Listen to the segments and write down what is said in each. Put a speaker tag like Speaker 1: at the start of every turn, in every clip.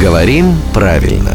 Speaker 1: Говорим правильно.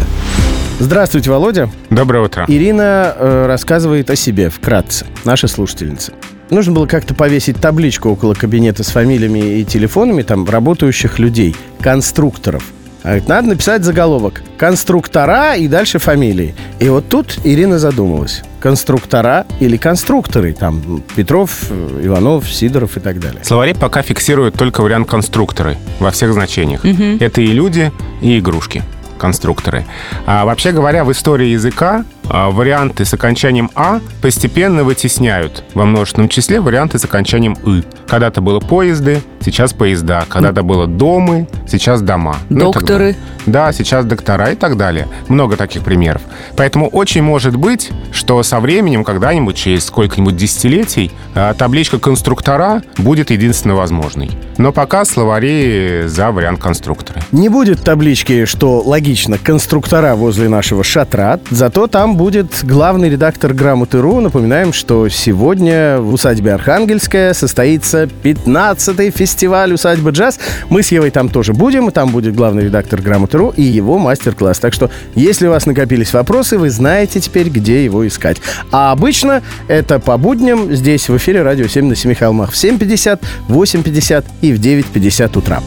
Speaker 2: Здравствуйте, Володя.
Speaker 3: Доброе утро.
Speaker 2: Ирина э, рассказывает о себе вкратце, наша слушательница. Нужно было как-то повесить табличку около кабинета с фамилиями и телефонами там работающих людей, конструкторов. А говорит, надо написать заголовок «Конструктора» и дальше фамилии. И вот тут Ирина задумалась. Конструктора или конструкторы? Там Петров, Иванов, Сидоров и так далее.
Speaker 3: Словари пока фиксируют только вариант конструкторы во всех значениях. Это и люди, и игрушки конструкторы. А вообще говоря, в истории языка а, варианты с окончанием «а» постепенно вытесняют во множественном числе варианты с окончанием «ы». Когда-то было поезды, сейчас поезда. Когда-то было домы, сейчас дома. Ну,
Speaker 4: Докторы.
Speaker 3: Да, сейчас доктора и так далее. Много таких примеров. Поэтому очень может быть, что со временем, когда-нибудь, через сколько-нибудь десятилетий, а, табличка конструктора будет единственно возможной. Но пока словари за вариант конструктора.
Speaker 2: Не будет таблички, что логично, конструктора возле нашего шатра, зато там будет главный редактор «Грамоты.ру». Напоминаем, что сегодня в усадьбе Архангельская состоится 15-й фестиваль «Усадьба джаз». Мы с Евой там тоже будем, и там будет главный редактор «Грамоты.ру» и его мастер-класс. Так что, если у вас накопились вопросы, вы знаете теперь, где его искать. А обычно это по будням здесь в эфире «Радио 7 на Семи холмах» в 7.50, 8.50 и в 9.50 утра.